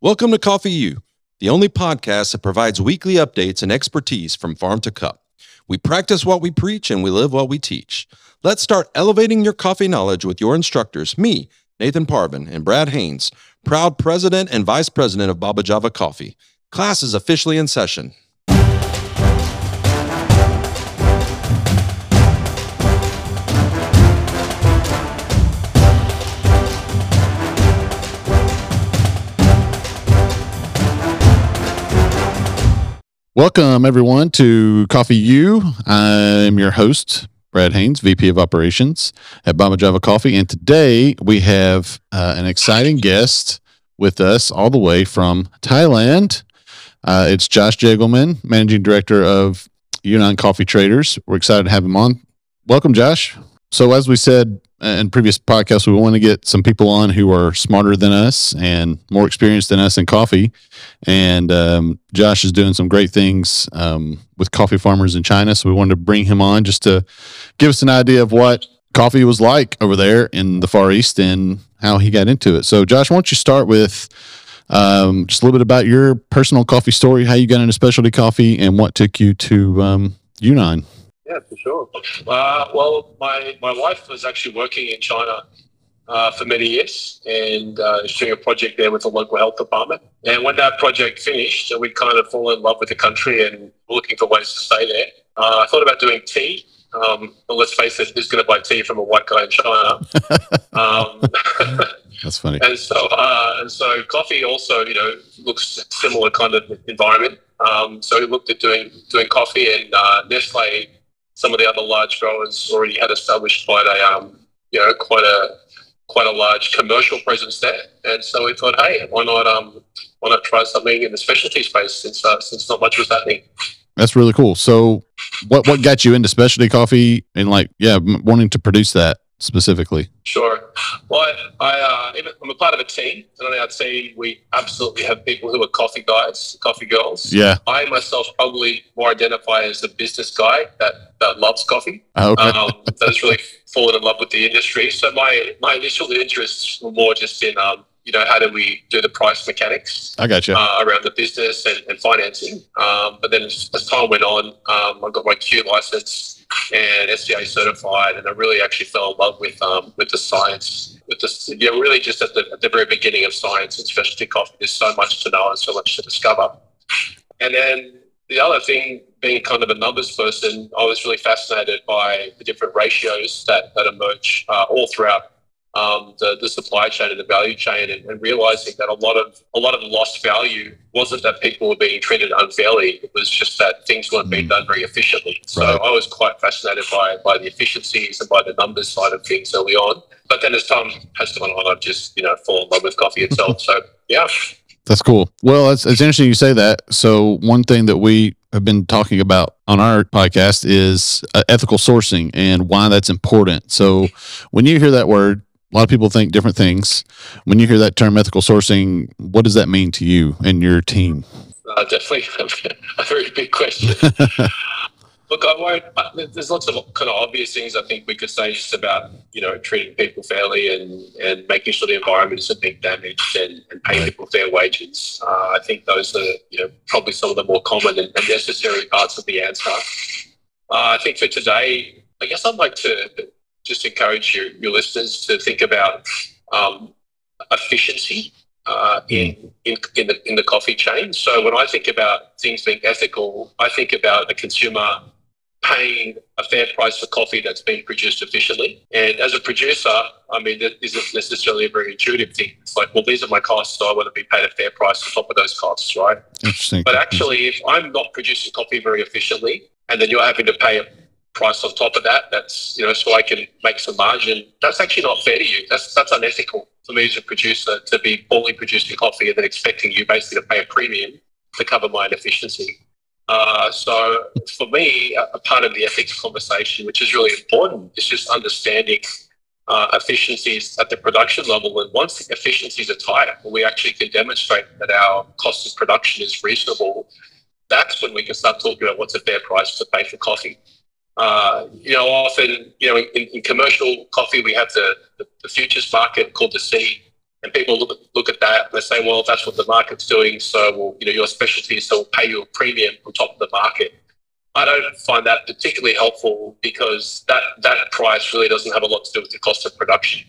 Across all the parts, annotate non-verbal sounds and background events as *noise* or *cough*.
Welcome to Coffee U, the only podcast that provides weekly updates and expertise from farm to cup. We practice what we preach and we live what we teach. Let's start elevating your coffee knowledge with your instructors, me, Nathan Parvin, and Brad Haynes, proud president and vice president of Baba Java Coffee. Class is officially in session. Welcome, everyone, to Coffee U. I'm your host, Brad Haynes, VP of Operations at Baba Java Coffee. And today we have uh, an exciting guest with us all the way from Thailand. Uh, it's Josh Jagelman, Managing Director of Yunnan Coffee Traders. We're excited to have him on. Welcome, Josh. So, as we said in previous podcasts, we want to get some people on who are smarter than us and more experienced than us in coffee. And um, Josh is doing some great things um, with coffee farmers in China. So we wanted to bring him on just to give us an idea of what coffee was like over there in the Far East and how he got into it. So, Josh, why don't you start with um, just a little bit about your personal coffee story, how you got into specialty coffee, and what took you to um, Yunnan? Yeah, for sure. Uh, well, my, my wife was actually working in China uh, for many years and uh, was doing a project there with the local health department. And when that project finished, we kind of fall in love with the country and looking for ways to stay there. Uh, I thought about doing tea. Um, but let's face it, who's going to buy tea from a white guy in China? *laughs* um, *laughs* That's funny. And so, uh, and so, coffee also, you know, looks similar kind of environment. Um, so we looked at doing doing coffee, and uh, Nestle some of the other large growers already had established quite a um, you know quite a quite a large commercial presence there, and so we thought, hey, why not um, why not try something in the specialty space since uh, since not much was happening. That's really cool. So, what what got you into specialty coffee and like yeah, wanting to produce that? Specifically? Sure. Well, I, uh, I'm a part of a team, and on our team, we absolutely have people who are coffee guys, coffee girls. Yeah. I myself probably more identify as a business guy that, that loves coffee. Oh, okay. Um, that has really fallen in love with the industry. So my my initial interests were more just in um, you know, how do we do the price mechanics? I got you. Uh, around the business and, and financing. Um, but then as, as, time went on, um, I got my Q license and SCA certified, and I really actually fell in love with um, with the science, with the you know, really just at the, at the very beginning of science and specialty coffee. There's so much to know and so much to discover. And then the other thing, being kind of a numbers person, I was really fascinated by the different ratios that that emerge uh, all throughout um, the, the supply chain and the value chain and, and, realizing that a lot of a lot of the lost value wasn't that people were being treated unfairly. It was just that things weren't being mm. done very efficiently. So right. I was quite fascinated by by the efficiencies and by the numbers side of things early on. But then as time has gone on I've just you know fallen in love with coffee itself. *laughs* So yeah. That's cool. Well it's, it's interesting you say that. So one thing that we have been talking about on our podcast is uh, ethical sourcing and why that's important. So when you hear that word a lot of people think different things. When you hear that term ethical sourcing, what does that mean to you and your team? Uh, definitely *laughs* a very big question. *laughs* Look, I won't. There's lots of kind of obvious things I think we could say just about you know treating people fairly and and making sure the environment isn't being damaged and, and paying people fair wages. Uh, I think those are you know probably some of the more common and, and necessary parts of the answer. Uh, I think for today, I guess I'd like to just encourage your, your listeners to think about um, efficiency uh, in, in, in, the, in the coffee chain. So when I think about things being ethical, I think about a consumer paying a fair price for coffee that's being produced efficiently. And as a producer, I mean, that isn't necessarily a very intuitive thing. It's like, well, these are my costs, so I want to be paid a fair price on top of those costs, right? Interesting. But actually, if I'm not producing coffee very efficiently, and then you're having to pay a price on top of that. That's you know, so I can make some margin. That's actually not fair to you. That's that's unethical for me as a producer to be only producing coffee and then expecting you basically to pay a premium to cover my inefficiency. Uh, so for me, a, a, part of the ethics conversation, which is really important, is just understanding uh, efficiencies at the production level. And once the efficiencies are tight, we actually can demonstrate that our cost of production is reasonable. That's when we can start talking about what's a fair price to pay for coffee. Uh, you know, often, you know, in, in, commercial coffee, we have the, the, the, futures market called the C, And people look, look at that and they say, well, that's what the market's doing. So, well, you know, your specialty, so we'll pay you a premium on top of the market. I don't find that particularly helpful because that, that price really doesn't have a lot to do with the cost of production.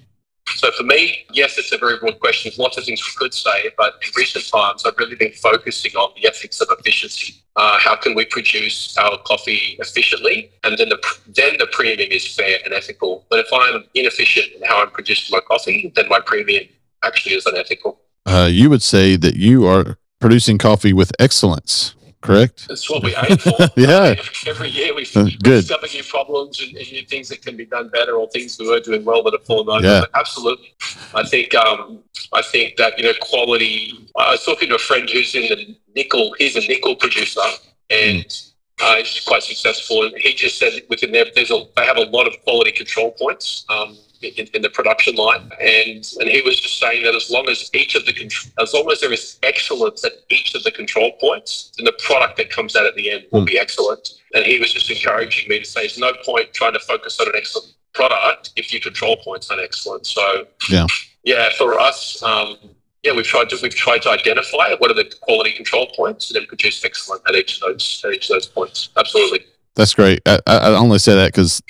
So for me, yes, it's a very broad question. There's lots of things we could say, but in recent times, I've really been focusing on the ethics of efficiency. Uh, how can we produce our coffee efficiently, and then the then the premium is fair and ethical. But if I'm inefficient in how I'm producing my coffee, then my premium actually is unethical. Uh, you would say that you are producing coffee with excellence correct? That's what we aim for. *laughs* yeah. Every year we uh, good. discover new problems and, and, new things that can be done better or things we were doing well that have fallen over. Yeah. absolutely. I think um, I think that, you know, quality I was talking to a friend who's in the nickel, he's a nickel producer and mm. Uh, he's quite successful, and he just said within there, there's a, they have a lot of quality control points. Um, in, in, the production line. And and he was just saying that as long as each of the as long as there is excellence at each of the control points, then the product that comes out at the end will mm. be excellent. And he was just encouraging me to say, there's no point trying to focus on an excellent product if your control points aren't excellent. So yeah, yeah, for us. Um, yeah, we've tried to we've tried to identify what are the quality control points and then produce excellent at each of those at each of those points. Absolutely. That's great. I, I only say that because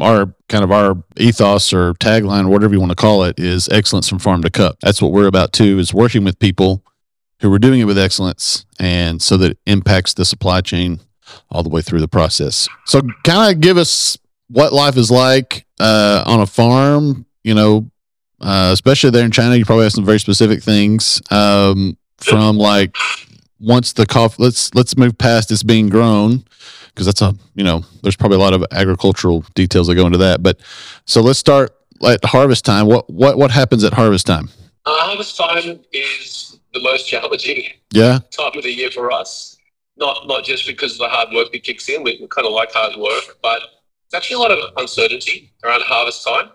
our kind of our ethos or tagline or whatever you want to call it is excellence from farm to cup. That's what we're about too is working with people who are doing it with excellence and so that it impacts the supply chain all the way through the process. So kind of give us what life is like uh, on a farm, you know, uh, especially there in China, you probably have some very specific things um, from like once the coffee, let's, let's move past it's being grown because that's a you know there's probably a lot of agricultural details that go into that. But so let's start at harvest time. What what what happens at harvest time? Uh, harvest time is the most challenging yeah time of the year for us. Not not just because of the hard work that kicks in. We, we kind of like hard work, but it's actually a lot of uncertainty around harvest time.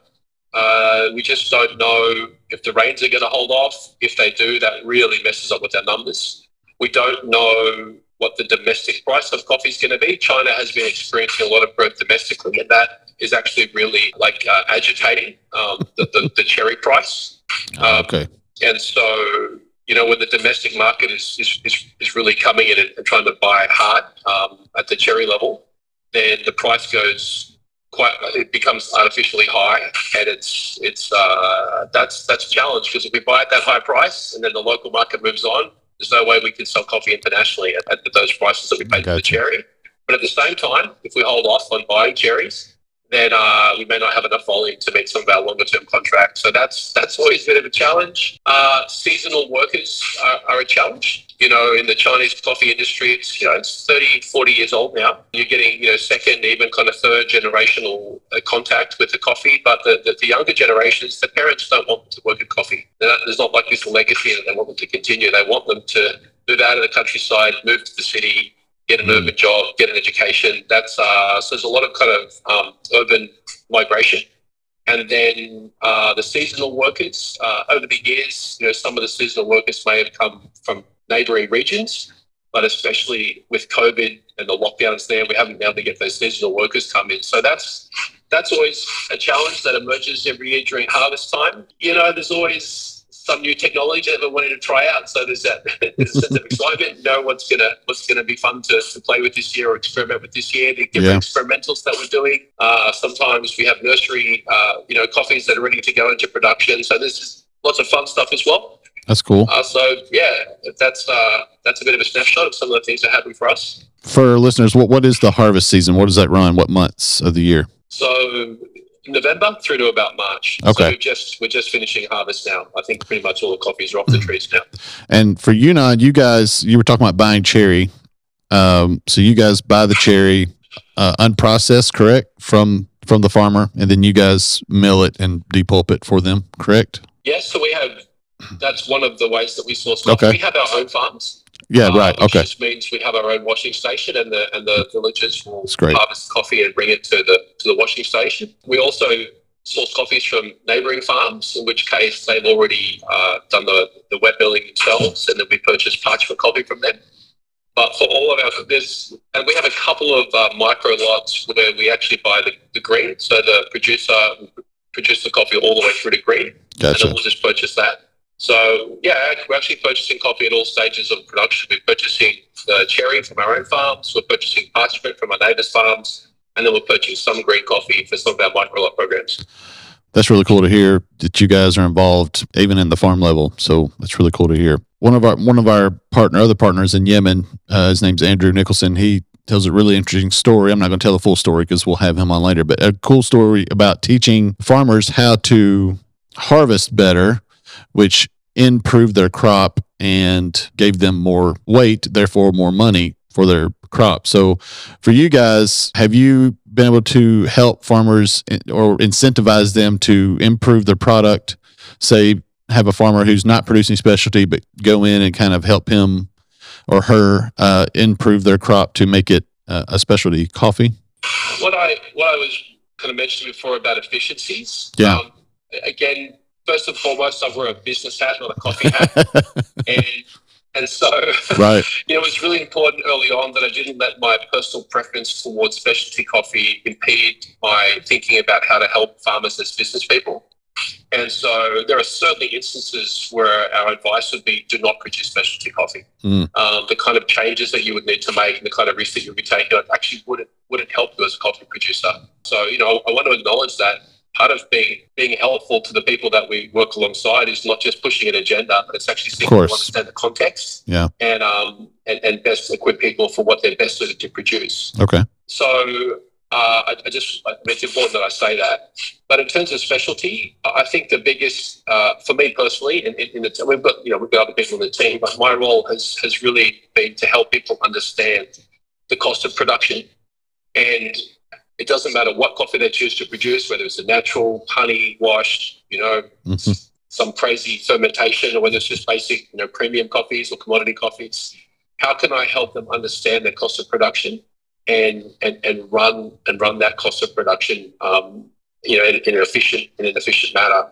Uh, we just don't know if the rains are going to hold off. If they do, that really messes up with our numbers. We don't know what the domestic price of coffee is going to be. China has been experiencing a lot of growth domestically, and that is actually really like uh, agitating um, the, the, the, cherry price. Ah, um, okay. And so, you know, when the domestic market is, is, is, is really coming in and, and, trying to buy hard um, at the cherry level, then the price goes quite, it becomes artificially high. And it's, it's, uh, that's, that's a challenge because if we buy at that high price and then the local market moves on, there's no way we can sell coffee internationally at, at those prices that we paid gotcha. for the cherry. But at the same time, if we hold off on buying cherries, then uh, we may not have enough volume to meet some of our longer term contracts. So that's that's always a bit of a challenge. Uh, seasonal workers are, are, a challenge. You know, in the Chinese coffee industry, it's you know it's 30, 40 years old now. You're getting you know second, even kind of third generational uh, contact with the coffee. But the, the, the, younger generations, the parents don't want them to work in coffee. There's not like this legacy that they want them to continue. They want them to move out of the countryside, move to the city, get an urban job, get an education. That's uh, so there's a lot of kind of um, urban migration. And then uh, the seasonal workers, uh, over the years, you know, some of the seasonal workers may have come from neighbouring regions, but especially with COVID and the lockdowns there, we haven't been able to get those seasonal workers come in. So that's that's always a challenge that emerges every year during harvest time. You know, there's always some new technology that we're wanting to try out. So there's that *laughs* there's a sense of excitement. Know what's gonna what's gonna be fun to, to play with this year or experiment with this year. The different yeah. experimentals that we're doing. Uh, sometimes we have nursery, uh, you know, coffees that are ready to go into production. So this is lots of fun stuff as well. That's cool. Uh, so yeah, that's uh, that's a bit of a snapshot of some of the things that happen for us. For listeners, what what is the harvest season? What does that run? What months of the year? So November through to about March. Okay. So we're just we're just finishing harvest now. I think pretty much all the coffees are off the mm-hmm. trees now. And for you, Yunnan, you guys, you were talking about buying cherry. Um, so you guys buy the cherry uh, unprocessed, correct, from from the farmer, and then you guys mill it and depulp it for them, correct? Yes. So we have. That's one of the ways that we source coffee. Okay. We have our own farms. Yeah, uh, right. Which okay. just means we have our own washing station, and the and the villagers will harvest coffee and bring it to the to the washing station. We also source coffees from neighbouring farms, in which case they've already uh, done the, the wet milling themselves, and then we purchase parts parchment coffee from them. But for all of our, there's, and we have a couple of uh, micro lots where we actually buy the, the green. So the producer produce the coffee all the way through to green, and then we'll just purchase that. So yeah, we're actually purchasing coffee at all stages of production. We're purchasing cherry from our own farms. We're purchasing parchment from our neighbours' farms, and then we're purchasing some green coffee for some of our micro lot programs. That's really cool to hear that you guys are involved even in the farm level. So that's really cool to hear. One of our one of our partner other partners in Yemen, uh, his name's Andrew Nicholson. He tells a really interesting story. I'm not going to tell the full story because we'll have him on later, but a cool story about teaching farmers how to harvest better, which improved their crop and gave them more weight, therefore more money for their crop. So for you guys, have you been able to help farmers or incentivize them to improve their product? Say, have a farmer who's not producing specialty, but go in and kind of help him or her uh, improve their crop to make it uh, a specialty coffee? what I what I was kind of mentioning before about efficiencies. Yeah. Um, again, first and foremost, I wear a business hat, not a coffee hat, *laughs* and and so right. you *laughs* know it was really important early on that I didn't let my personal preference towards specialty coffee impede my thinking about how to help farmers as business people. And so there are certainly instances where our advice would be do not produce specialty coffee. Mm. Um, the kind of changes that you would need to make and the kind of risk that you would be taking actually wouldn't wouldn't help you as a coffee producer. So you know I want to acknowledge that part of being being helpful to the people that we work alongside is not just pushing an agenda, but it's actually seeking to understand the context Yeah. and um and, and best equip people for what they're best suited to produce. Okay. So uh, I, I just it's important that I say that. But in terms of specialty, I think the biggest uh, for me personally, in, in, in the we've got you know we've got other people in the team, but my role has has really been to help people understand the cost of production, and it doesn't matter what coffee they choose to produce, whether it's a natural honey wash, you know, Mhm. some crazy fermentation, or whether it's just basic you know premium coffees or commodity coffees. How can I help them understand their cost of production? and and, and run and run that cost of production um, you know in, in an efficient in an efficient manner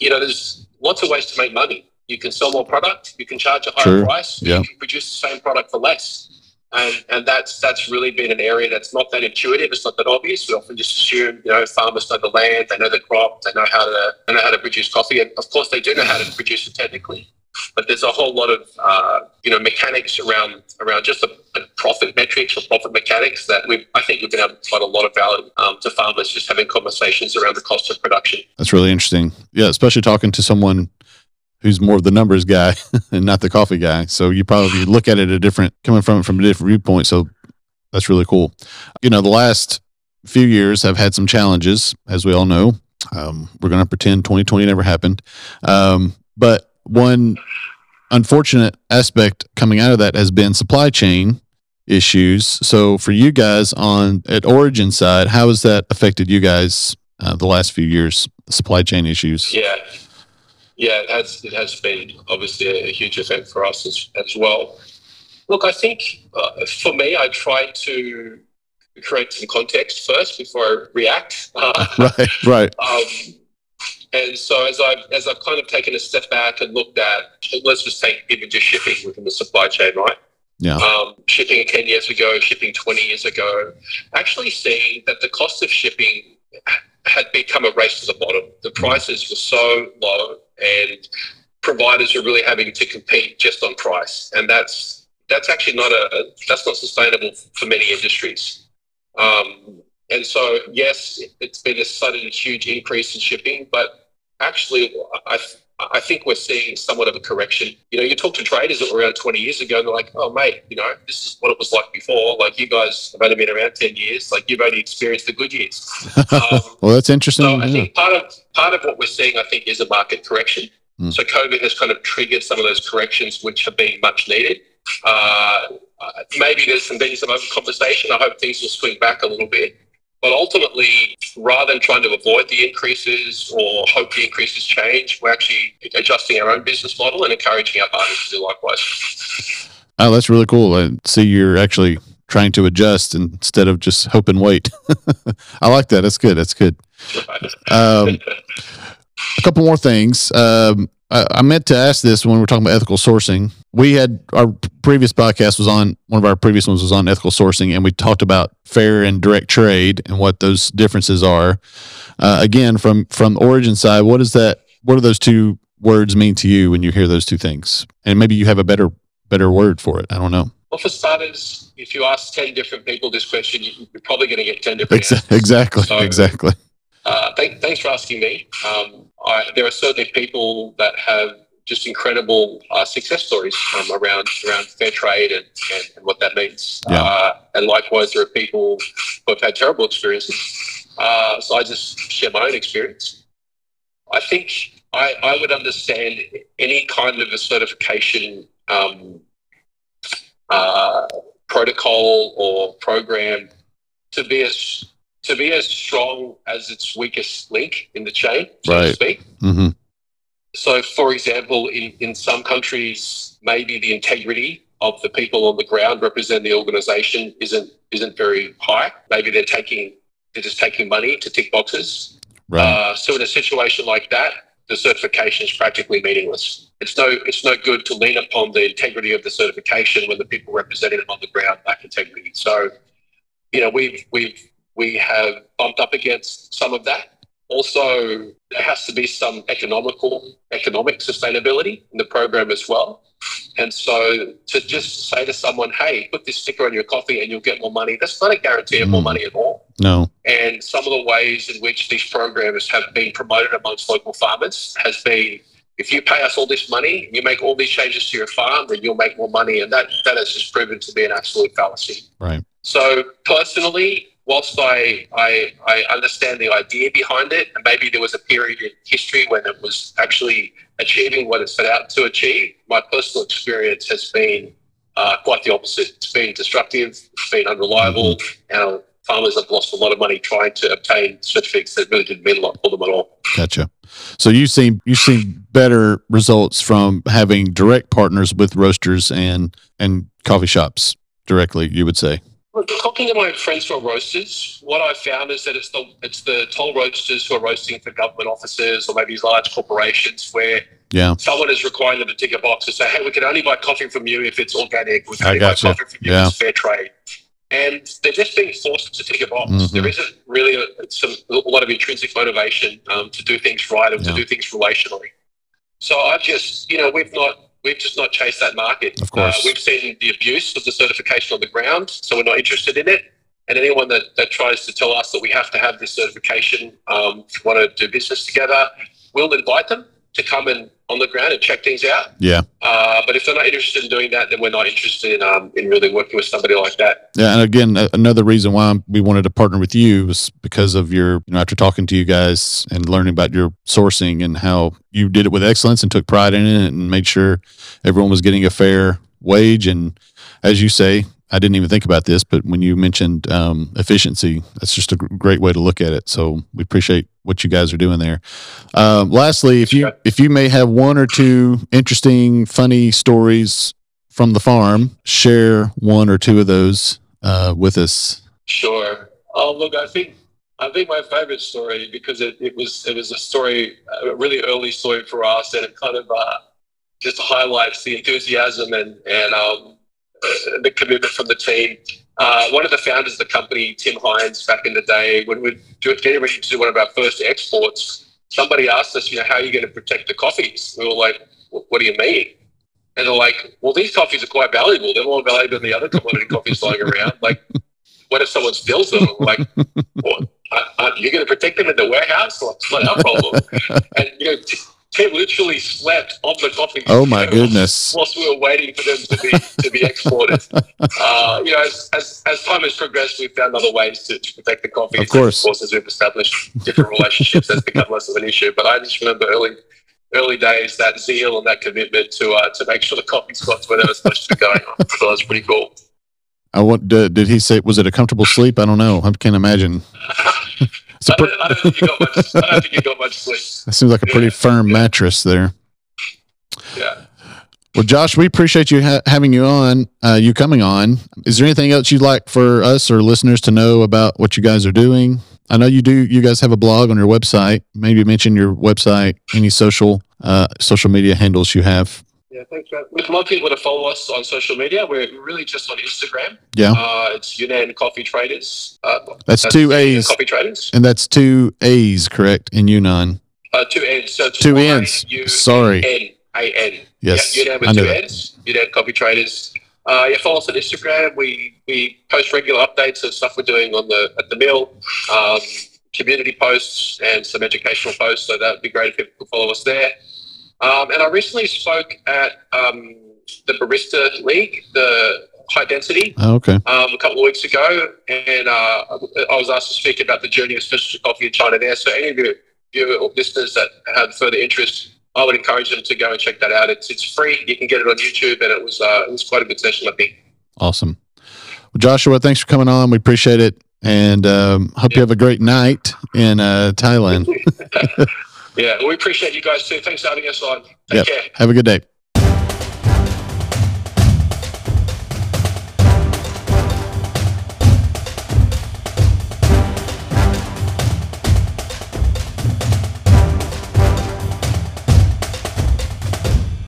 you know there's lots of ways to make money you can sell more product you can charge a higher True. price Yeah. you can produce the same product for less and and that's that's really been an area that's not that intuitive it's not that obvious we often just assume you know farmers know the land they know the crop they know how to they know how to produce coffee and of course they do know how to produce it technically but there's a whole lot of uh, you know mechanics around around just the, profit metrics or profit mechanics that we I think we've been able to provide a lot of value um, to farmers just having conversations around the cost of production. That's really interesting. Yeah, especially talking to someone who's more of the numbers guy *laughs* and not the coffee guy. So you probably *sighs* look at it a different coming from it from a different viewpoint. So that's really cool. You know, the last few years have had some challenges, as we all know. Um, we're going to pretend 2020 never happened. Um, but one unfortunate aspect coming out of that has been supply chain issues. So for you guys on at Origin side, how has that affected you guys uh, the last few years? The supply chain issues. Yeah, yeah, it has it has been obviously a, a huge event for us as, as well. Look, I think uh, for me, I try to create some context first before I react. *laughs* Uh, *laughs* Right, right. Um, and so as I've as I've kind of taken a step back and looked at, let's just take even just shipping within the supply chain, right? Yeah. Um, shipping 10 years ago, shipping 20 years ago, actually seeing that the cost of shipping had become a race to the bottom. The prices were so low, and providers are really having to compete just on price, and that's that's actually not a that's not sustainable for many industries. Um, and so, yes, it's been a sudden huge increase in shipping, but actually, I, I think we're seeing somewhat of a correction. You know, you talk to traders that were around 20 years ago, and they're like, oh, mate, you know, this is what it was like before. Like, you guys have only been around 10 years. Like, you've only experienced the good years. *laughs* Um, well, that's interesting. so I think part of part of what we're seeing, I think, is a market correction. Mm. So COVID has kind of triggered some of those corrections, which have been much needed. Uh, uh, maybe there's some been some open conversation. I hope things will swing back a little bit. But ultimately, rather than trying to avoid the increases or hope the increases change, we're actually adjusting our own business model and encouraging our partners to do likewise. Oh, that's really cool. I see you're actually trying to adjust instead of just hope and wait. *laughs* I like that. That's good. That's good. Um, a couple more things. Um, I, I meant to ask this when we were talking about ethical sourcing. We had our previous podcast was on one of our previous ones was on ethical sourcing, and we talked about fair and direct trade and what those differences are. Uh, again, from from origin side, what is that? What do those two words mean to you when you hear those two things? And maybe you have a better better word for it. I don't know. Well, for starters, if you ask 10 different people this question, you're probably going to get 10 different Exa- *laughs* exactly. So- exactly. Uh, thank, thanks for asking me. Um, I, there are certainly people that have just incredible uh, success stories um, around around fair trade and, and, and what that means. Yeah. Uh, and likewise, there are people who have had terrible experiences. Uh, so I just share my own experience. I think I, I would understand any kind of a certification um, uh, protocol or program to be as to be as strong as its weakest link in the chain, so Right. to speak. hmm So, for example, in, in some countries, maybe the integrity of the people on the ground representing the organization isn't isn't very high. Maybe they're taking they're just taking money to tick boxes. Right. Uh, so, in a situation like that, the certification is practically meaningless. It's no it's no good to lean upon the integrity of the certification when the people representing them on the ground lack integrity. So, you know, we've we've we have bumped up against some of that. Also, there has to be some economical economic sustainability in the program as well. And so, to just say to someone, "Hey, put this sticker on your coffee and you'll get more money," that's not a guarantee of more Mm. money at all no. and some of the ways in which these programs have been promoted amongst local farmers has been if you pay us all this money, and you make all these changes to your farm, then you'll make more money. And that, that has just proven to be an absolute fallacy. Right. So personally, whilst I, I, I understand the idea behind it, and maybe there was a period in history when it was actually achieving what it set out to achieve, my personal experience has been uh, quite the opposite. It's been destructive, it's been unreliable. Our farmers have lost a lot of money trying to obtain certificates that really didn't mean a lot for them at all. Gotcha. So you seen you seen better results from having direct partners with roasters and and coffee shops directly. You would say. Talking to my friends who are roasters, what I found is that it's the it's the toll roasters who are roasting for government offices or maybe these large corporations where Yeah. someone is requiring them to tick a box and say, "Hey, we can only buy coffee from you if it's organic. We can only buy coffee from you Yeah. if it's fair trade." And they're just being forced to tick a box. Mhm. There isn't really a, some, a lot of intrinsic motivation um, to do things right and Yeah. to do things relationally. So I've just, you know, we've not, we've just not chased that market. Of course. Uh, we've seen the abuse of the certification on the ground, so we're not interested in it. And anyone that, that tries to tell us that we have to have this certification um, if we want to do business together, we'll invite them to come and on the ground and check things out. Yeah. Uh, but if they're not interested in doing that, then we're not interested in, um, in really working with somebody like that. Yeah, and again, a- another reason why we wanted to partner with you was because of your, you know, after talking to you guys and learning about your sourcing and how you did it with excellence and took pride in it and made sure everyone was getting a fair wage. And as you say, I didn't even think about this, but when you mentioned um, efficiency, that's just a great way to look at it. So we appreciate what you guys are doing there. Um, lastly, if you if you may have one or two interesting, funny stories from the farm, share one or two of those uh, with us. Sure. Oh, look, I think I think my favorite story because it, it was it was a story, a really early story for us, and it kind of uh, just highlights the enthusiasm and and um, the commitment from the team. Uh, one of the founders of the company, Tim Hines, back in the day, when we were getting ready to do one of our first exports, somebody asked us, you know, how are you going to protect the coffees? We were like, what do you mean? And they're like, well, these coffees are quite valuable. They're more valuable than the other commodity coffees lying around. Like, what if someone steals them? Like, what? Are, are you going to protect them in the warehouse? Well, it's not our problem. and, you know, T- Tim literally slept on the coffee. Oh my goodness. Whilst we were waiting for them to be to be exported, *laughs* uh, you know, as, as, as time has progressed, we've found other ways to, to protect the coffee. Of course. of course, as we've established different relationships, that's become less of an issue. But I just remember early early days that zeal and that commitment to uh, to make sure the coffee spots were never supposed to be going on. So that's pretty cool. I want. Did, did he say? Was it a comfortable sleep? I don't know. I can't imagine. *laughs* I don't, I don't think you got much. I don't think you got much sleep. *laughs* that seems like a pretty firm mattress there. Yeah. Well, Josh, we appreciate you ha- having you on. Uh, you coming on. Is there anything else you'd like for us or listeners to know about what you guys are doing? I know you do. You guys have a blog on your website. Maybe mention your website, any social uh, social media handles you have. Yeah, thanks, man. We'd love people to follow us on social media. We're really just on Instagram. Yeah. Uh, it's Yunnan Coffee Traders. Uh, That's two A's, Coffee Traders. and that's two A's, correct? In Yunnan, Uh, two N's. So two N's. Sorry. A-N. Yes, Yeah, Yunnan I with two that. N's. Yunnan Coffee Traders. Uh, yeah, follow us on Instagram. We we post regular updates of stuff we're doing on the at the mill, um, community posts, and some educational posts. So that would be great if people could follow us there. Um, and I recently spoke at um, the Barista League, the high density, Oh, okay. um, a couple of weeks ago, and uh, I was asked to speak about the journey of specialty coffee in China there. So any of you, you or listeners that have further interest, I would encourage them to go and check that out. It's it's free. You can get it on YouTube, and it was uh, it was quite a good session, I think. Awesome. Well, Joshua, thanks for coming on. We appreciate it, and um, hope you have a great night in uh, Thailand. *laughs* Yeah, we appreciate you guys too. Thanks for having us on. Yep. Care. Have a good day.